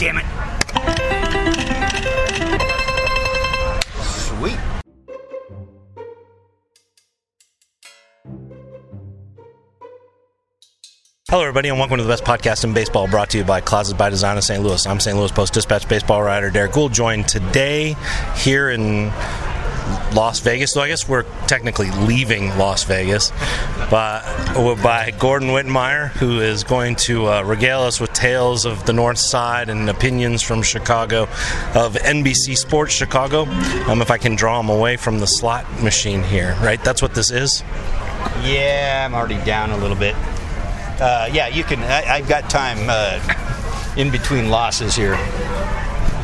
damn it. Sweet. Hello, everybody, and welcome to the best podcast in baseball brought to you by Closet by Design of St. Louis. I'm St. Louis Post Dispatch baseball writer Derrick Goold, joined today here in Las Vegas, though I guess we're technically leaving Las Vegas, by, by Gordon Wittenmyer, who is going to uh, regale us with tales of the North Side and opinions from Chicago, of NBC Sports Chicago. Um, if I can draw him away from the slot machine here, right? That's what this is? Yeah, I'm already down a little bit. Uh, yeah, you can. I, have got time uh, in between losses here.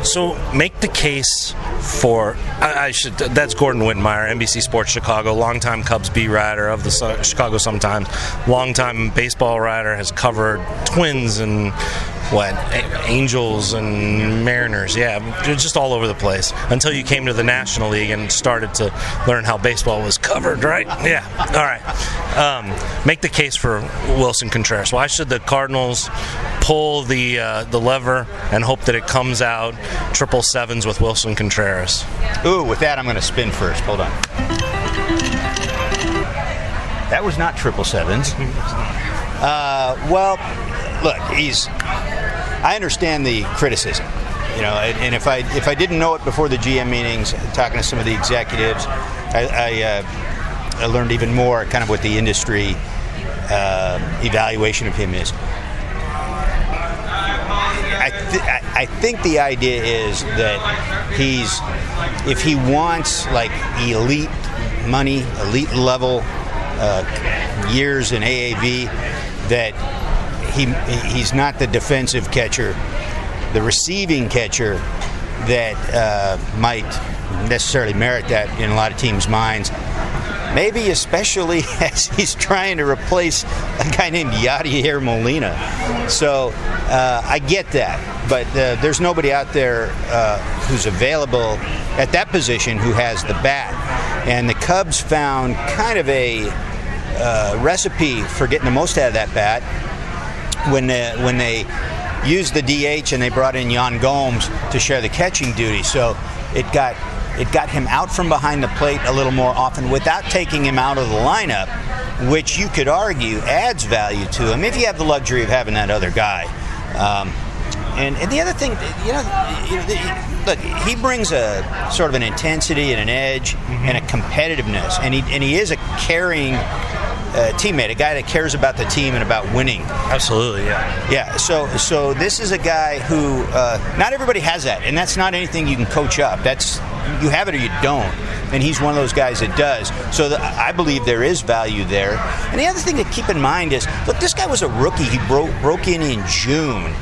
So make the case for I, I, should. That's Gordon Wittenmyer, NBC Sports Chicago, longtime Cubs beat writer of the Chicago Sun Times, longtime baseball writer, has covered Twins and what Angels and Mariners. Yeah, just all over the place until you came to the National League and started to learn how baseball was covered. Right? Yeah. All right. Um, make the case for Willson Contreras. Why should the Cardinals pull the uh, the lever and hope that it comes out triple sevens with Willson Contreras? Ooh, with that I'm going to spin first. Hold on. That was not triple sevens. Uh, well, look, he's I understand the criticism. You know, and, if I if I didn't know it before the GM meetings, talking to some of the executives, I, I, uh, I learned even more kind of what the industry uh, evaluation of him is. I, th- I think the idea is that he's if he wants like elite money, elite level uh, years in AAV, that he he's not the defensive catcher, the receiving catcher that uh, might necessarily merit that in a lot of teams' minds. Maybe especially as he's trying to replace a guy named Yadier Molina. So uh, I get that, but uh, there's nobody out there uh, who's available at that position who has the bat. And the Cubs found kind of a uh, recipe for getting the most out of that bat when they, when they used the DH and they brought in Yan Gomes to share the catching duty. So it got it got him out from behind the plate a little more often without taking him out of the lineup, which you could argue adds value to him if you have the luxury of having that other guy. Um, and, and, the other thing, you know, look, he brings a sort of an intensity and an edge mm-hmm. and a competitiveness, and he and he is a caring uh, teammate, a guy that cares about the team and about winning. Absolutely, yeah. Yeah. So, so this is a guy who uh, not everybody has that, and that's not anything you can coach up. That's you have it or you don't, and he's one of those guys that does. So the, I believe there is value there. And the other thing to keep in mind is, look, this guy was a rookie. He broke broke in in June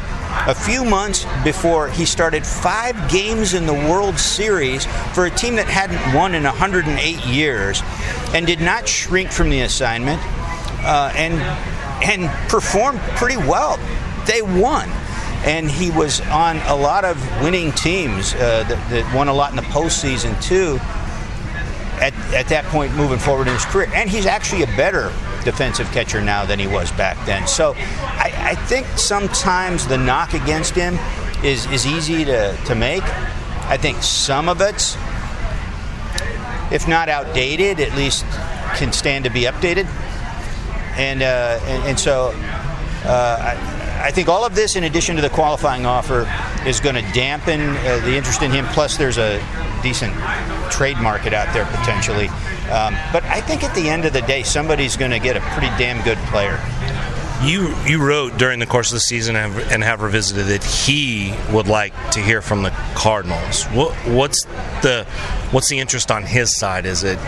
a few months before he started five games in the World Series for a team that hadn't won in 108 years and did not shrink from the assignment uh, and and performed pretty well. They won. And he was on a lot of winning teams uh, that, that won a lot in the postseason, too at, at that point moving forward in his career. And he's actually a better defensive catcher now than he was back then. So I, I think sometimes the knock against him is, is easy to, to make. I think some of it's, if not outdated, at least can stand to be updated. And, uh, and, and, so uh, I, think all of this, in addition to the qualifying offer, is going to dampen uh, the interest in him. Plus, there's a decent trade market out there potentially. Um, but I think at the end of the day, somebody's going to get a pretty damn good player. You you wrote during the course of the season and have, and have revisited that he would like to hear from the Cardinals. What, what's the what's the interest on his side? Is it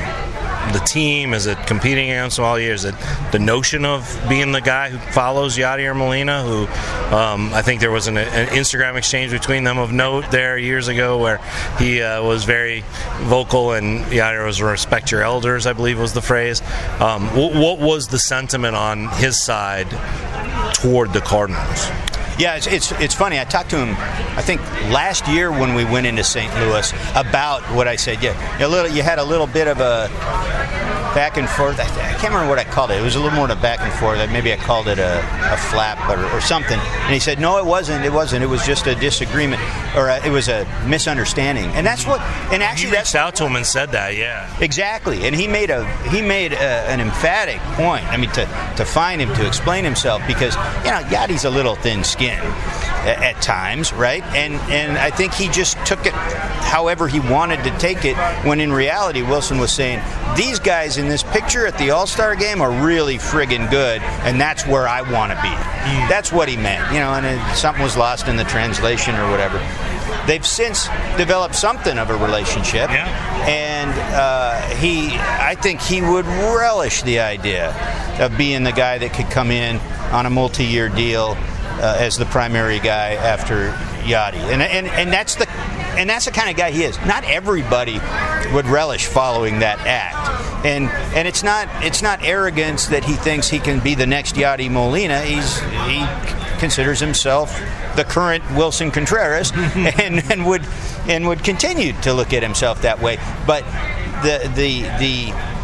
the team? Is it competing against all year? Is it the notion of being the guy who follows Yadier Molina, who um, I think there was an, an, Instagram exchange between them of note there years ago where he uh, was very vocal and Yadier was respect your elders, I believe was the phrase. Um, what, what was the sentiment on his side toward the Cardinals? Yeah, it's, it's, it's funny. I talked to him, I think last year when we went into St. Louis about what I said. Yeah, a little. You had a little bit of a back and forth. I, I, can't remember what I called it. It was a little more than a back and forth. Maybe I called it a, a flap or, or, something. And he said, no, it wasn't. It wasn't. It was just a disagreement or a, it was a misunderstanding. And that's what. And actually, he reached out to him and said that. Yeah. Exactly. And he made a he made a, an emphatic point. I mean, to to find him to explain himself because you know Yadi's a little thin-skinned at, at times, right? And and I think he just took it however he wanted to take it. When in reality, Willson was saying these guys in this picture at the All Star game are really friggin' good, and that's where I want to be. Mm. That's what he meant, you know. And it, something was lost in the translation or whatever. They've since developed something of a relationship, yeah. and uh, he, I think he would relish the idea of being the guy that could come in on a multi-year deal uh, as the primary guy after Yadi, and and and that's the and that's the kind of guy he is. Not everybody would relish following that act, and and it's not it's not arrogance that he thinks he can be the next Yadi Molina. He's he considers himself the current Willson Contreras, and, and would and would continue to look at himself that way. But the the the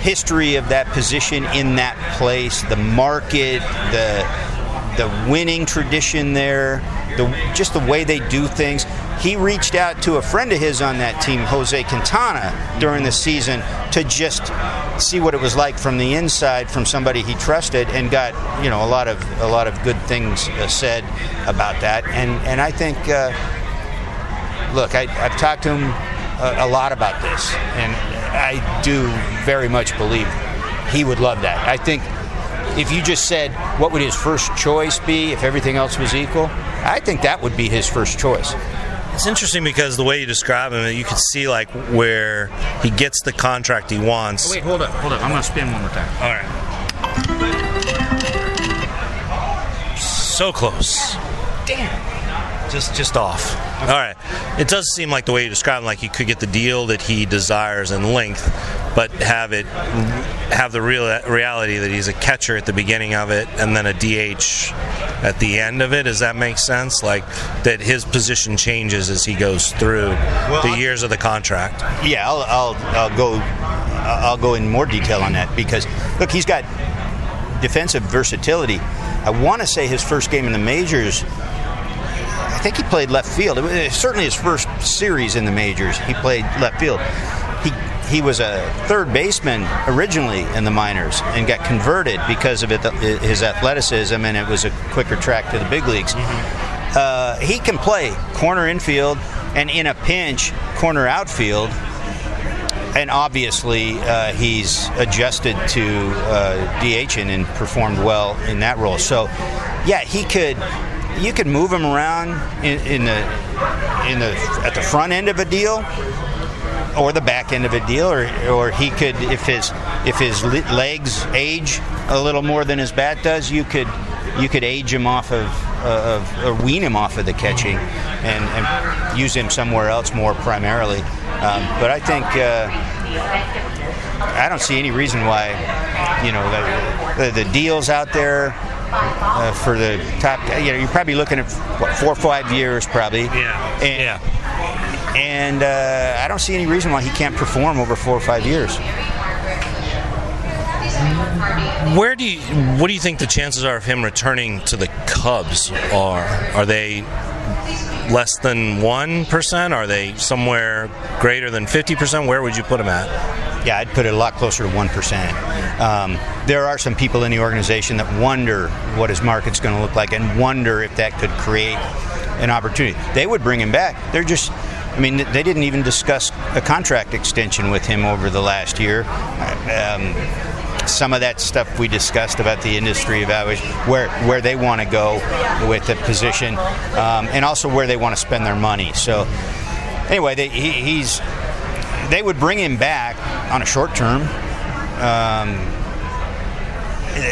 history of that position in that place, the market, the the winning tradition there, the just the way they do things. He reached out to a friend of his on that team, Jose Quintana, during the season to just see what it was like from the inside from somebody he trusted, and got you know a lot of a lot of good things uh, said about that. And and I think, uh, look, I, have talked to him a, a lot about this, and I do very much believe he would love that. I think if you just said what would his first choice be if everything else was equal, I think that would be his first choice. It's interesting because the way you describe him, you can see like where he gets the contract he wants. Oh, wait, hold up, hold up. I'm going to spin one more time. All right. So close. Damn just just off. All right. It does seem like the way you describe him, like he could get the deal that he desires in length, but have it have the real reality that he's a catcher at the beginning of it and then a DH at the end of it. Does that make sense? Like that his position changes as he goes through well, the years of the contract. Yeah, I'll, I'll, I'll go I'll go in more detail on that because look, he's got defensive versatility. I want to say his first game in the majors think he played left field. It was certainly his first series in the majors. He played left field. He he was a third baseman originally in the minors and got converted because of it, his athleticism, and it was a quicker track to the big leagues. Mm-hmm. Uh, he can play corner infield and in a pinch corner outfield and obviously uh, he's adjusted to uh, DHing and performed well in that role. So, yeah, he could you could move him around in, in, the in the at the front end of a deal or the back end of a deal, or or he could if his if his legs age a little more than his bat does, you could you could age him off of, uh, of or wean him off of the catching and, and use him somewhere else more primarily. Um, but I think. Uh, I don't see any reason why, you know, the, the, the deals out there uh, for the top. You know, you're probably looking at what, four or five years, probably. Yeah. And, yeah. And uh, I don't see any reason why he can't perform over four or five years. Where do you, what do you think the chances are of him returning to the Cubs are? Are they less than 1%? Are they somewhere greater than 50%? Where would you put him at? Yeah, I'd put it a lot closer to 1%. Um, there are some people in the organization that wonder what his market's going to look like and wonder if that could create an opportunity. They would bring him back. They're just, I mean, they didn't even discuss a contract extension with him over the last year. Um, some of that stuff we discussed about the industry evaluation, where where they want to go with the position, um, and also where they want to spend their money. So anyway, they, he, he's they would bring him back on a short term. Um,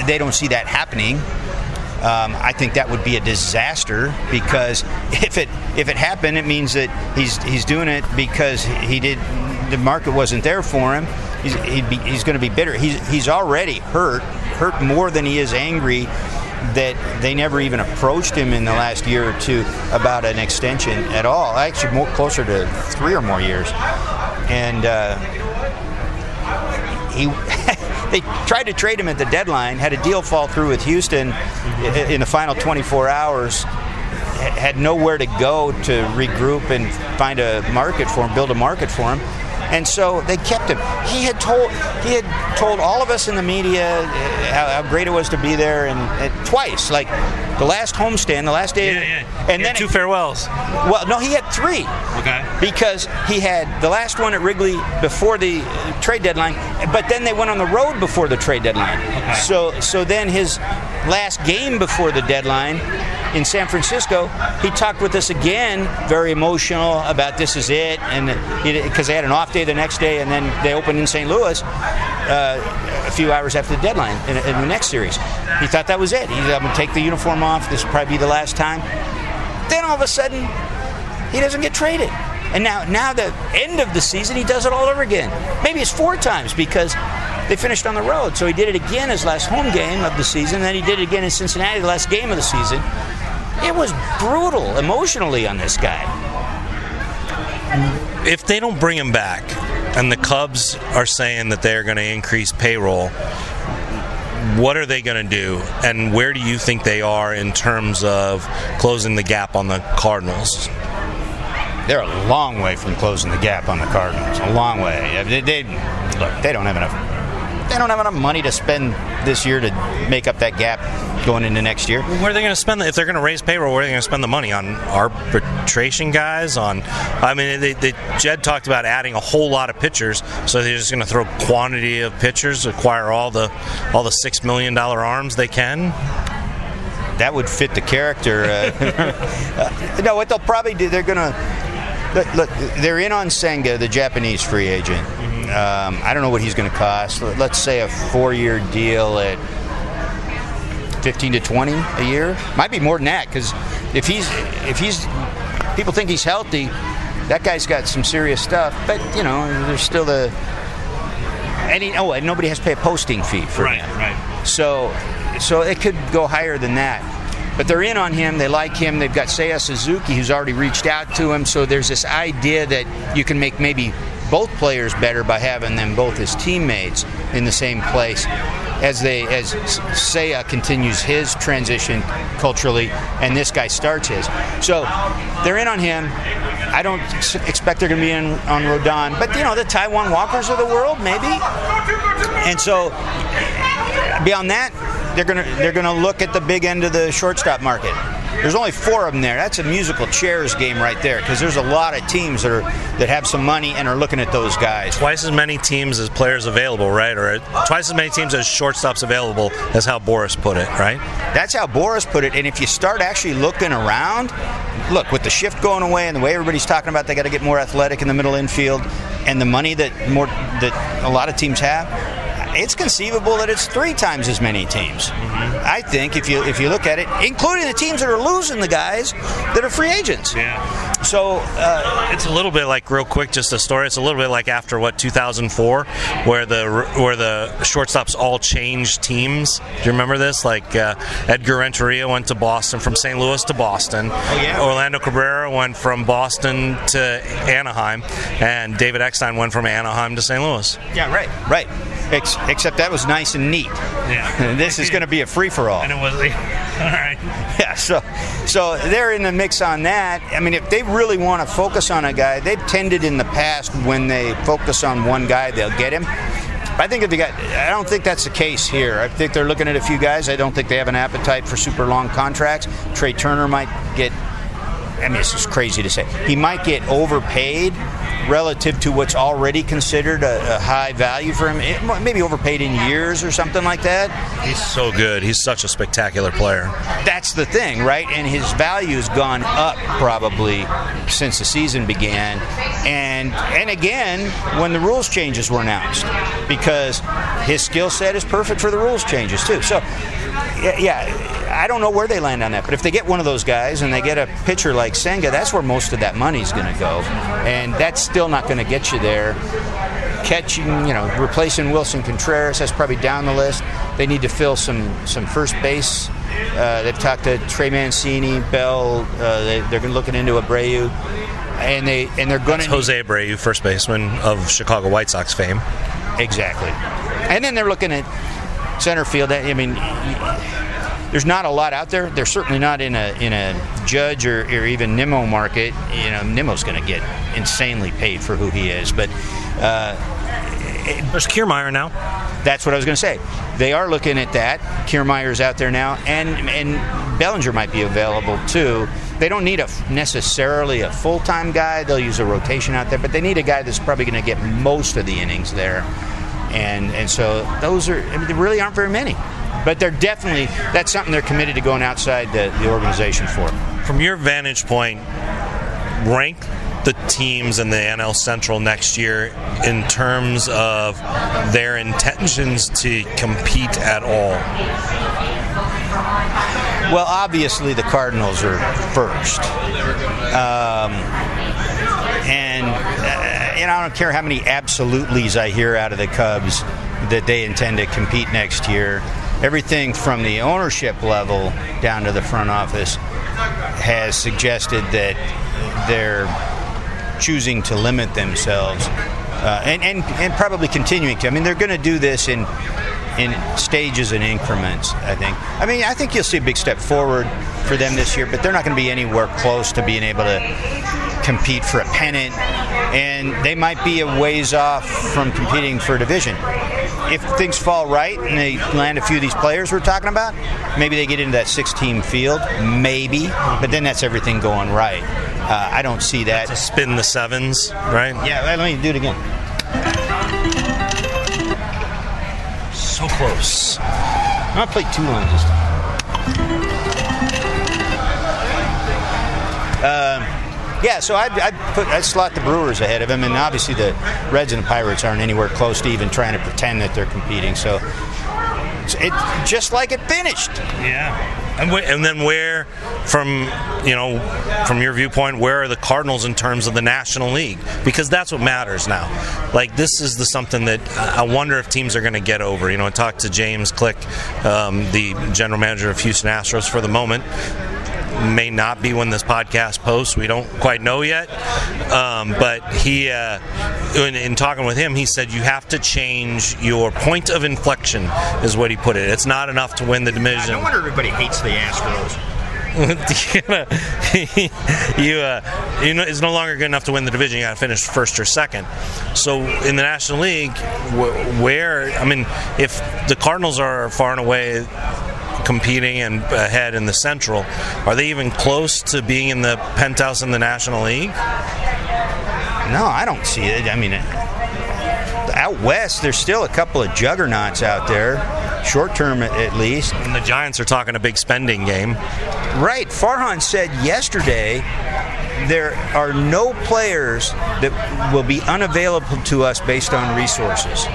they don't see that happening. Um, I think that would be a disaster because if it if it happened, it means that he's he's doing it because he did the market wasn't there for him. He's be, he's going to be bitter. He's he's already hurt hurt more than he is angry that they never even approached him in the last year or two about an extension at all. Actually, more closer to three or more years, and. Uh, he they tried to trade him at the deadline, had a deal fall through with Houston in the final 24 hours, had nowhere to go to regroup and find a market for him, build a market for him. And so they kept him. He had told he had told all of us in the media uh, how, how great it was to be there, and uh, twice, like the last homestand, the last day, Yeah, yeah. and He then two farewells. well, no, he had three Okay. because he had the last one at Wrigley before the trade deadline, but then they went on the road before the trade deadline. Okay. So, so then his last game before the deadline in San Francisco, he talked with us again, very emotional about this is it, and because they had an off day the next day, and then they opened in St. Louis uh, a few hours after the deadline in, in the next series. He thought that was it. He said, "I'm going to take the uniform off. This will probably be the last time." Then all of a sudden, he doesn't get traded. And now, now the end of the season, he does it all over again. Maybe it's four times because they finished on the road. So he did it again his last home game of the season. Then he did it again in Cincinnati, the last game of the season. It was brutal emotionally on this guy. if they don't bring him back and the Cubs are saying that they're going to increase payroll, what are they going to do? And where do you think they are in terms of closing the gap on the Cardinals? They're a long way from closing the gap on the Cardinals. A long way. They, they look. They don't have enough. They don't have enough money to spend this year to make up that gap going into next year. Where are they going to spend? The, if they're going to raise payroll, where are they going to spend the money on arbitration guys? On, I mean, they, they, Jed talked about adding a whole lot of pitchers, so they're just going to throw quantity of pitchers, acquire all the all the six million dollar arms they can. that would fit the character. Uh, no, what they'll probably do, they're gonna look. look they're in on Senga, the Japanese free agent. Um, I don't know what he's going to cost. Let- Let's say a four-year deal at 15 to 20 a year. Might be more than that because if he's if he's people think he's healthy, that guy's got some serious stuff. But you know, there's still the he, oh, and nobody has to pay a posting fee for him. right. So, so it could go higher than that. But they're in on him. They like him. They've got Seiya Suzuki, who's already reached out to him. So there's this idea that you can make maybe both players better by having them both as teammates in the same place as they as Seiya continues his transition culturally and this guy starts his. So they're in on him. I don't expect they're going to be in on Rodon, but you know the Taijuan Walkers of the world maybe. And so beyond that, they're gonna they're gonna look at the big end of the shortstop market. There's only four of them there. That's a musical chairs game right there because there's a lot of teams that are that have some money and are looking at those guys. Twice as many teams as players available, right? Or twice as many teams as shortstops available, as how Boras put it, right? That's how Boras put it. And if you start actually looking around, look with the shift going away and the way everybody's talking about they got to get more athletic in the middle infield and the money that more that a lot of teams have. It's conceivable that it's three times as many teams. I think if you if you look at it, including the teams that are losing the guys that are free agents. Yeah. So uh, It's a little bit like real quick, just a story. It's a little bit like after what 2004, where the where the shortstops all changed teams. Do you remember this? Like uh, Edgar Renteria went to Boston from St. Louis to Boston. Oh yeah. Orlando Cabrera went from Boston to Anaheim, and David Eckstein went from Anaheim to St. Louis. yeah, right, right. Ex- except that was nice and neat. Yeah. this is going to be a free for all. And it was all right. Yeah, so so they're in the mix on that. I mean, if they really want to focus on a guy, they've tended in the past when they focus on one guy, they'll get him. I think if they got, I don't think that's the case here. I think they're looking at a few guys. I don't think they have an appetite for super long contracts. Trea Turner might get. I mean, this is crazy to say. He might get overpaid relative to what's already considered a, a high value for him. It, maybe overpaid in years or something like that. He's so good. He's such a spectacular player. that's the thing, right? And his value has gone up probably since the season began, and and again when the rules changes were announced, because his skill set is perfect for the rules changes too. So, yeah, yeah, I don't know where they land on that, but if they get one of those guys and they get a pitcher like Senga, that's where most of that money's going to go, and that's still not going to get you there catching, you know, replacing Willson Contreras. That's probably down the list. They need to fill some some first base. Uh, they've talked to Trey Mancini, Bell. Uh, they, they're looking into Abreu, and they and they're going to Jose Abreu, first baseman of Chicago White Sox fame. Exactly. And then they're looking at center field. I mean, there's not a lot out there. They're certainly not in a in a Judge or, or even Nimmo market. You know, Nimmo's going to get insanely paid for who he is, but. Uh, There's Kiermaier now. That's what I was going to say. They are looking at that. Kiermaier's out there now, and and Bellinger might be available too. They don't need a necessarily a full time guy. They'll use a rotation out there, but they need a guy that's probably going to get most of the innings there. And and so those are I mean, there really aren't very many, but they're definitely that's something they're committed to going outside the, the organization for. From your vantage point, rank the teams in the NL Central next year in terms of their intentions to compete at all? Well, obviously the Cardinals are first, um, and uh, and I don't care how many absolutelys I hear out of the Cubs that they intend to compete next year. Everything from the ownership level down to the front office has suggested that they're choosing to limit themselves uh, and, and, and probably continuing to. I mean, they're going to do this in in stages and increments. I think. I mean, I think you'll see a big step forward for them this year, but they're not going to be anywhere close to being able to compete for a pennant, and they might be a ways off from competing for a division. If things fall right and they land a few of these players we're talking about, maybe they get into that six-team field, maybe. But then that's everything going right. Uh, I don't see that. To spin the sevens, right? Yeah, let me do it again. So close. I'm gonna play two lines this time. Um, yeah, so I'd, I'd put I'd slot the Brewers ahead of him, and obviously the Reds and the Pirates aren't anywhere close to even trying to pretend that they're competing. So it's it, just like it finished. Yeah. And, and then where, from you know, from your viewpoint, where are the Cardinals in terms of the National League? Because that's what matters now. Like this is the something that I wonder if teams are going to get over. You know, I talked to James Click, um, the general manager of Houston Astros, for the moment may not be when this podcast posts. We don't quite know yet. Um, but he, uh, in, in, talking with him, he said you have to change your point of inflection, is what he put it. It's not enough to win the division. No wonder everybody hates the Astros. you, uh, you know, it's no longer good enough to win the division. You got to finish first or second. So in the National League, where I mean, if the Cardinals are far and away competing and ahead in the Central. Are they even close to being in the penthouse in the National League? No, I don't see it. I mean, out west, there's still a couple of juggernauts out there, short term at least. And the Giants are talking a big spending game. Right. Farhan said yesterday there are no players that will be unavailable to us based on resources.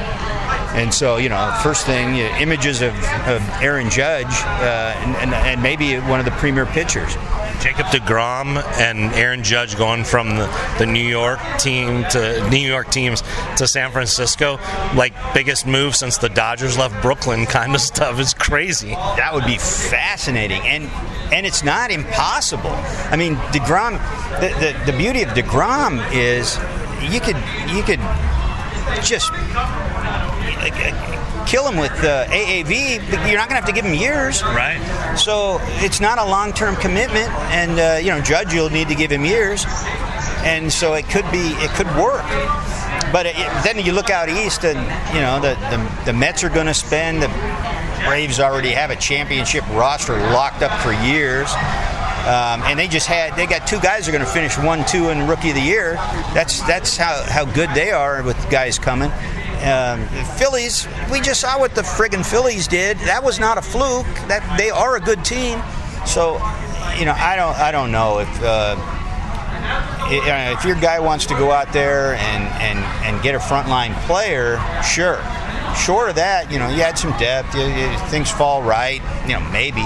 And so, you know, first thing, you know, images of, of, Aaron Judge uh, and, and, and, maybe one of the premier pitchers. Jacob DeGrom and Aaron Judge going from the, the New York team to New York teams to San Francisco, like biggest move since the Dodgers left Brooklyn, kind of stuff is crazy. That would be fascinating, and and it's not impossible. I mean, Degrom. The, the, the beauty of Degrom is you could you could just kill him with uh, AAV, you're not going to have to give him years. Right. So it's not a long-term commitment, and uh, you know, Judge, you'll need to give him years, and so it could be, it could work. But it, then you look out east, and you know, the the, the Mets are going to spend. The Braves already have a championship roster locked up for years. Um, and they just had they got two guys who are going to finish one, two, and rookie of the year. That's that's how, how good they are with guys coming. Um, Phillies, we just saw what the friggin' Phillies did. That was not a fluke. That they are a good team. So, you know, I don't, I don't know if uh, if your guy wants to go out there and and and get a frontline player, sure. Short of that, you know, you had some depth. You, you, things fall right. You know, maybe.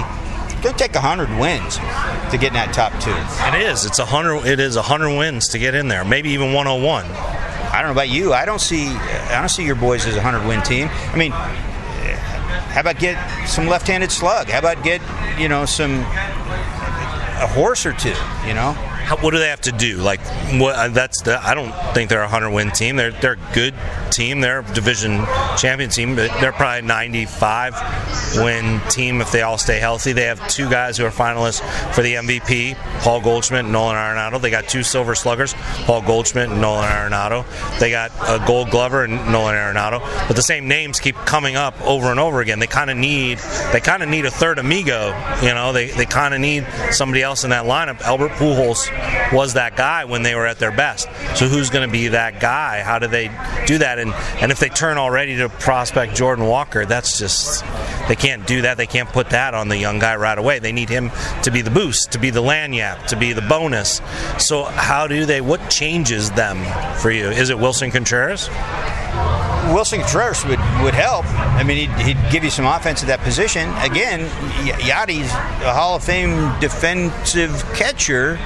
Going to take hundred wins to get in that top two. It is. It's a hundred. It is hundred wins to get in there. Maybe even one hundred one. I don't know about you. I don't see I don't see your boys as a hundred win team. I mean, how about get some left-handed slug? How about get you know some a horse or two? You know. How, what do they have to do? Like, what, uh, that's the, I don't think they're a hundred win team. They're they're a good team. They're a division champion team, but they're probably 95 win team if they all stay healthy. They have two guys who are finalists for the MVP, Paul Goldschmidt and Nolan Arenado. They got two Silver Sluggers, Paul Goldschmidt and Nolan Arenado. They got a Gold Glover and Nolan Arenado. But the same names keep coming up over and over again. They kind of need they kind of need a third amigo. You know, they they kind of need somebody else in that lineup. Albert Pujols was that guy when they were at their best. So who's going to be that guy? How do they do that? And and if they turn already to prospect Jordan Walker, that's just they can't do that. They can't put that on the young guy right away. They need him to be the boost, to be the lagniappe, to be the bonus. So how do they? What changes them for you? Is it Willson Contreras? Willson Contreras would, would help. I mean, he'd, he'd, give you some offense at that position. Again, Yadi's a Hall of Fame defensive catcher.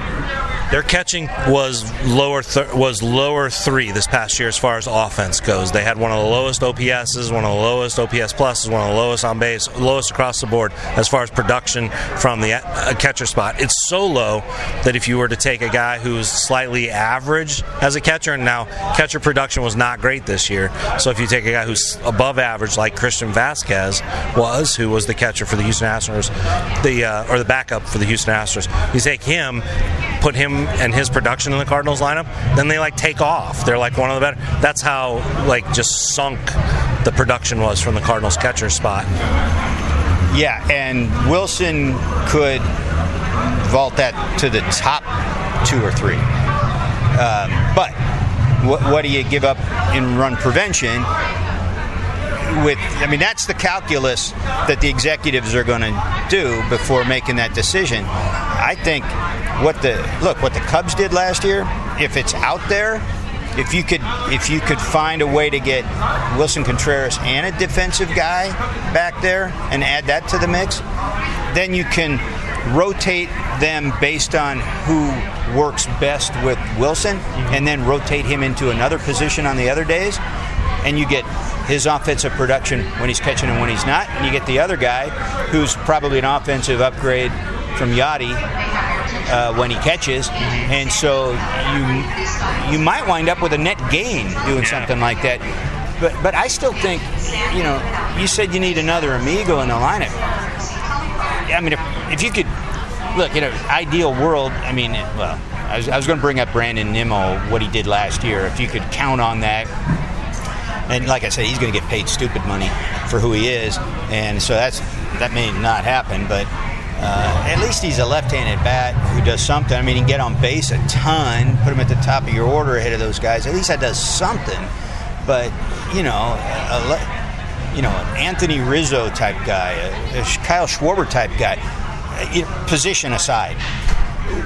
Their catching was lower th- was lower three this past year as far as offense goes. They had one of the lowest OPSs, one of the lowest OPS pluses, one of the lowest on base, lowest across the board as far as production from the uh, catcher spot. It's so low that if you were to take a guy who's slightly average as a catcher, and now catcher production was not great this year. So if you take a guy who's above average, like Christian Vázquez was, who was the catcher for the Houston Astros, the uh, or the backup for the Houston Astros, you take him, put him and his production in the Cardinals lineup, then they like take off. They're like one of the better. That's how like just sunk the production was from the Cardinals catcher spot. Yeah, and Willson could vault that to the top two or three. Um, but what, what do you give up in run prevention? With I mean that's the calculus that the executives are going to do before making that decision. I think what the look what the Cubs did last year, if it's out there, if you could if you could find a way to get Willson Contreras and a defensive guy back there and add that to the mix, then you can rotate them based on who works best with Willson mm-hmm. and then rotate him into another position on the other days and you get his offensive production when he's catching and when he's not and you get the other guy who's probably an offensive upgrade from Yadi uh, when he catches, and so you you might wind up with a net gain doing yeah. something like that. But but I still think, you know, you said you need another amigo in the lineup. I mean, if, if you could look in an ideal world, I mean, well, I was, I was going to bring up Brandon Nimmo, what he did last year. If you could count on that, and like I said, he's going to get paid stupid money for who he is, and so that's that may not happen, but uh, at least he's a left-handed bat who does something. I mean, he can get on base a ton, put him at the top of your order ahead of those guys. At least that does something. But you know, a, you know, an Anthony Rizzo type guy, a, a Kyle Schwarber type guy, position aside,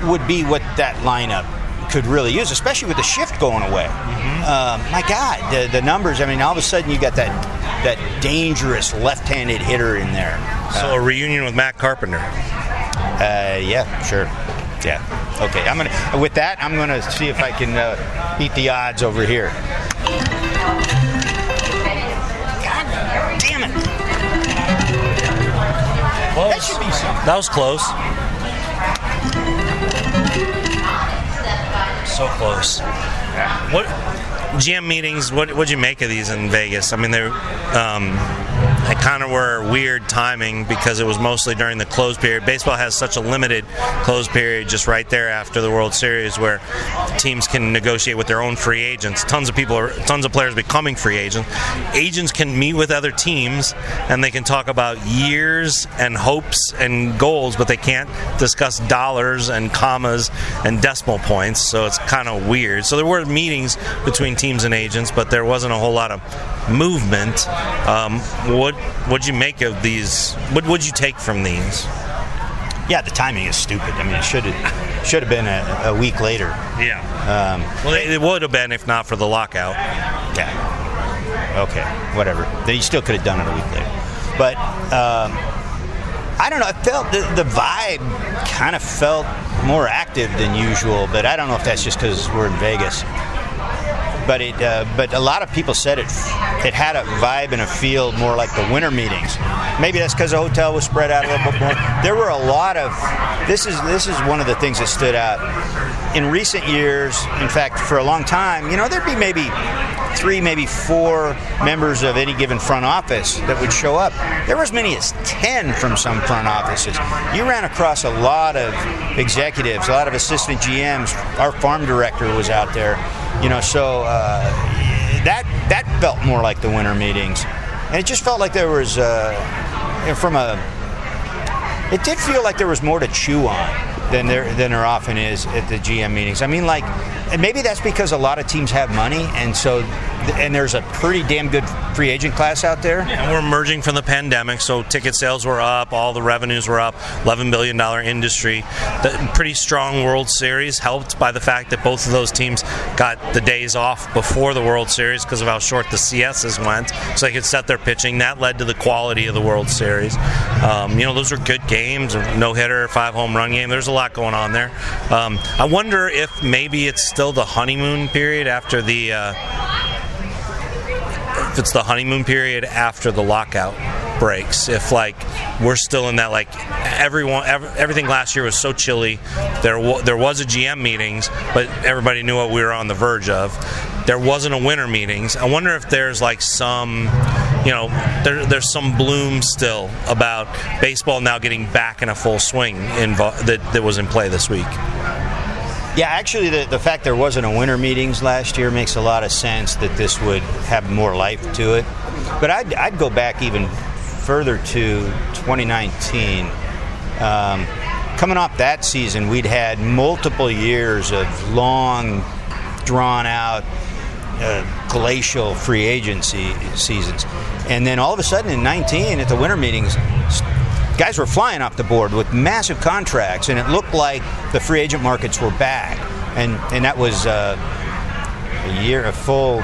would be what that lineup could really use, especially with the shift going away. Mm-hmm. Um, my God, the, the numbers. I mean, all of a sudden you got that that dangerous left-handed hitter in there. So uh, a reunion with Matt Carpenter. Uh, yeah, sure. Yeah. Okay. I'm gonna. With that, I'm gonna see if I can uh, beat the odds over here. God damn it! Close. That should be something. That was close. So close. Yeah. What GM meetings? What would you make of these in Vegas? I mean, they're um, kind of were weird timing because it was mostly during the close period. Baseball has such a limited close period just right there after the World Series where teams can negotiate with their own free agents. Tons of people are, tons of players becoming free agents. Agents can meet with other teams and they can talk about years and hopes and goals, but they can't discuss dollars and commas and decimal points. So it's kind of weird. So there were meetings between teams and agents, but there wasn't a whole lot of movement. Um, what what'd you make of these? What would you take from these? Yeah, the timing is stupid. I mean, it should have should have been a, a, week later. Yeah. Um, well, it, it would have been if not for the lockout. Yeah. Okay. Whatever. Then you still could have done it a week later. But um, I don't know. I felt the, the vibe kind of felt more active than usual, but I don't know if that's just because we're in Vegas but it uh, but a lot of people said it it had a vibe and a feel more like the winter meetings. Maybe that's because the hotel was spread out a little bit more. There were a lot of this is this is one of the things that stood out. in recent years, in fact, for a long time, you know, there'd be maybe three, maybe four members of any given front office that would show up. There were as many as 10 from some front offices. You ran across a lot of executives, a lot of assistant GMs. Our farm director was out there, you know, so uh, that, that felt more like the winter meetings. And it just felt like there was, uh, from a, it did feel like there was more to chew on than there than there often is at the GM meetings. I mean, like, maybe that's because a lot of teams have money, and so and there's a pretty damn good free agent class out there. Yeah, we're emerging from the pandemic, so ticket sales were up, all the revenues were up, $11 billion industry. The pretty strong World Series helped by the fact that both of those teams got the days off before the World Series because of how short the CSs went, so they could set their pitching. That led to the quality of the World Series. Um, you know, those are good games, no hitter, five home run game. There's a lot going on there. Um, I wonder if maybe it's still the honeymoon period after the. Uh, it's the honeymoon period after the lockout breaks if like we're still in that like everyone everything last year was so chilly there there was a GM meetings but everybody knew what we were on the verge of. There wasn't a winter meetings. I wonder if there's like some you know there, there's some bloom still about baseball now getting back in a full swing in, that, that was in play this week yeah, actually, the, the fact there wasn't a winter meetings last year makes a lot of sense that this would have more life to it. But I'd, I'd go back even further to 2019. Um, coming off that season, we'd had multiple years of long, drawn out, uh, glacial free agency seasons. And then all of a sudden in 19, at the winter meetings, guys were flying off the board with massive contracts, and it looked like the free agent markets were back. And and that was uh, a year, a full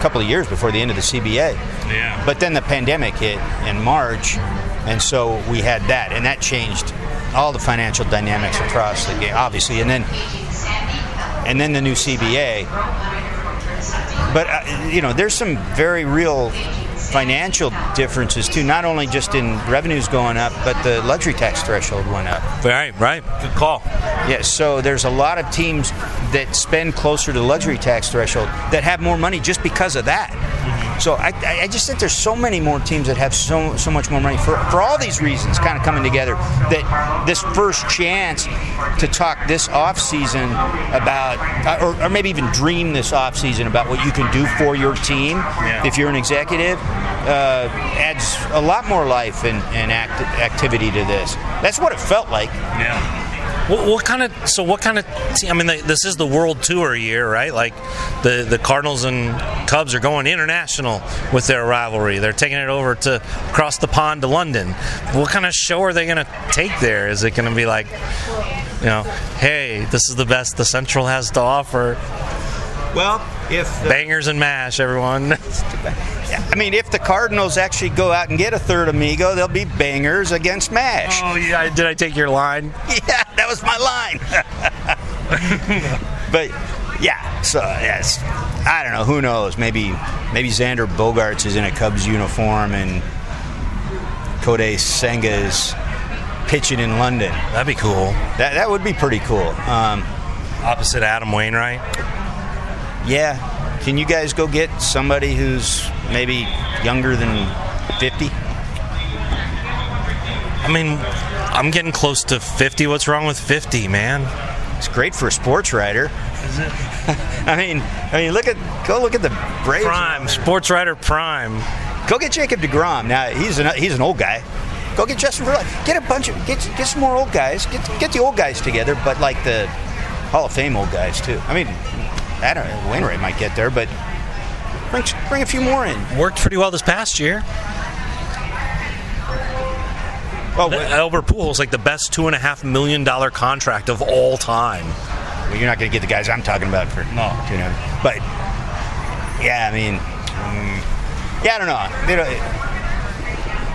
couple of years before the end of the CBA. Yeah. But then the pandemic hit in March, and so we had that, and that changed all the financial dynamics across the game, obviously, and then and then the new CBA. But uh, you know, there's some very real financial differences too, not only just in revenues going up, but the luxury tax threshold went up. Right, right. Good call. Yeah, so there's a lot of teams that spend closer to the luxury tax threshold that have more money just because of that. So I, I just think there's so many more teams that have so so much more money for for all these reasons kind of coming together that this first chance to talk this off season about uh, or, or maybe even dream this off season about what you can do for your team yeah. if you're an executive uh, adds a lot more life and, and act, activity to this. That's what it felt like. Yeah. What, what, kind of so what kind of I mean this is the World Tour year, right? Like the the Cardinals and Cubs are going international with their rivalry. They're taking it over to across the pond to London. What kind of show are they going to take there? Is it going to be like, you know, hey, this is the best the Central has to offer? Well, if the, bangers and mash, everyone. I mean, if the Cardinals actually go out and get a third amigo, they'll be bangers against mash. Oh yeah, did I take your line? Yeah, that was my line. but yeah, so yes, I don't know. Who knows? Maybe maybe Xander Bogaerts is in a Cubs uniform and Kodai Senga is pitching in London. That'd be cool. That that would be pretty cool. Um, Opposite Adam Wainwright. Yeah. Can you guys go get somebody who's maybe younger than 50? I mean, I'm getting close to 50. What's wrong with 50, man? It's great for a sports writer. Is it? I mean, I mean, look at go look at the Braves. Prime sports writer prime. Go get Jacob Degrom. Now he's an he's an old guy. Go get Justin Verlander. Get a bunch of get get some more old guys. Get get the old guys together, but like the Hall of Fame old guys too. I mean, I don't know. Wainwright might get there, but bring bring a few more in. Worked pretty well this past year. Oh, Albert Pujols like the best two and a half million dollar contract of all time. Well, you're not going to get the guys I'm talking about for no, you know. But yeah, I mean, um, yeah, I don't know. You know, it,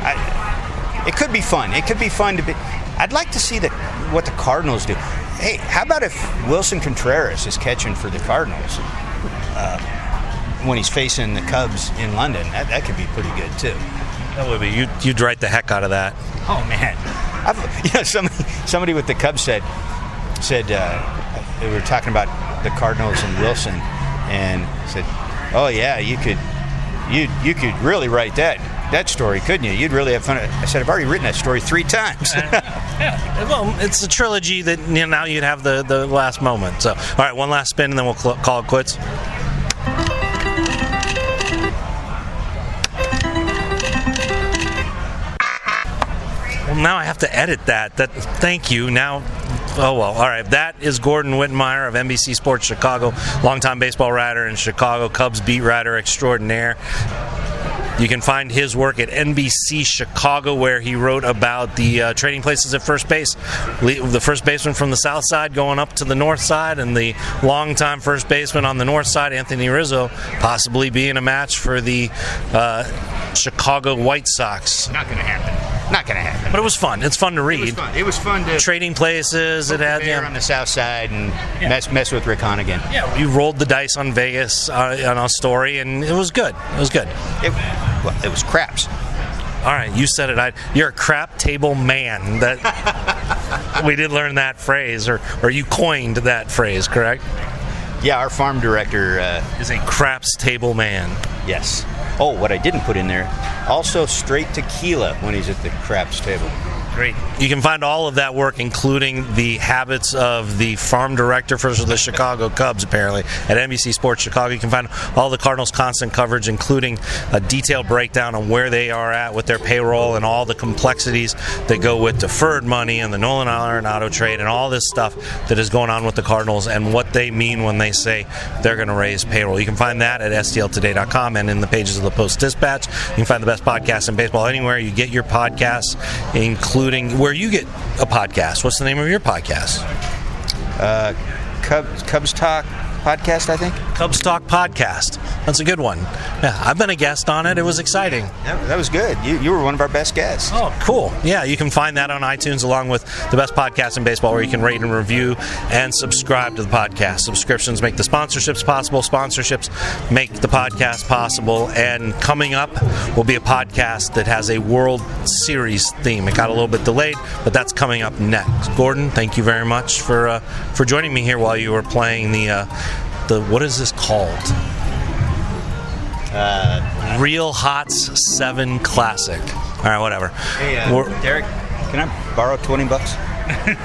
I, it could be fun. It could be fun to be. I'd like to see the what the Cardinals do. Hey, how about if Willson Contreras is catching for the Cardinals uh, when he's facing the Cubs in London? That, that could be pretty good too. That would be you. You'd write the heck out of that. Oh man, I've, you know somebody somebody with the Cubs said said uh, we were talking about the Cardinals and Willson, and said, "Oh yeah, you could, you you could really write that that story, couldn't you? You'd really have fun." I said, "I've already written that story three times." yeah. Well, it's a trilogy that you know, now you'd have the the last moment. So, all right, one last spin, and then we'll cl- call it quits. Well, now I have to edit that. That thank you. Now Oh well, all right. That is Gordon Wittenmyer of NBC Sports Chicago, longtime baseball writer and Chicago Cubs beat writer extraordinaire. You can find his work at NBC Chicago, where he wrote about the uh, trading places at first base. The first baseman from the south side going up to the north side, and the longtime first baseman on the north side, Anthony Rizzo, possibly being a match for the uh, Chicago White Sox. Not going to happen. Not going to happen. But it was fun. It's fun to read. It was fun, it was fun to trading places. It had yeah. on the south side and yeah. mess mess with Rick Honigan. Yeah, we rolled the dice on Vegas uh, on a story, and it was good. It was good. It, well, it was craps. All right, you said it. I, you're a crap table man. That we did learn that phrase, or or you coined that phrase, correct? Yeah, our farm director uh, is a craps table man. Yes. Oh, what I didn't put in there, also straight tequila when he's at the craps table. Great. You can find all of that work, including the habits of the farm director for the Chicago Cubs, apparently, at NBC Sports Chicago. You can find all the Cardinals' constant coverage, including a detailed breakdown on where they are at with their payroll and all the complexities that go with deferred money and the Nolan Arenado trade and all this stuff that is going on with the Cardinals and what they mean when they say they're going to raise payroll. You can find that at stltoday.com and in the pages of the Post Dispatch. You can find the best podcast in baseball anywhere you get your podcasts, including including where you get a podcast. What's the name of your podcast? Uh, Cubs, Cubs Talk podcast, I think. Cubs Talk podcast. That's a good one. Yeah, I've been a guest on it. It was exciting. Yeah, that was good. You, you were one of our best guests. Oh, cool. Yeah, you can find that on iTunes along with the best podcast in baseball where you can rate and review and subscribe to the podcast. Subscriptions make the sponsorships possible. Sponsorships make the podcast possible. And coming up will be a podcast that has a World Series theme. It got a little bit delayed, but that's coming up next. Gordon, thank you very much for uh, for joining me here while you were playing the uh, the what is this called? Uh, Real Hots Seven Classic. All right, whatever. Hey, uh, Derrick, can I borrow twenty bucks?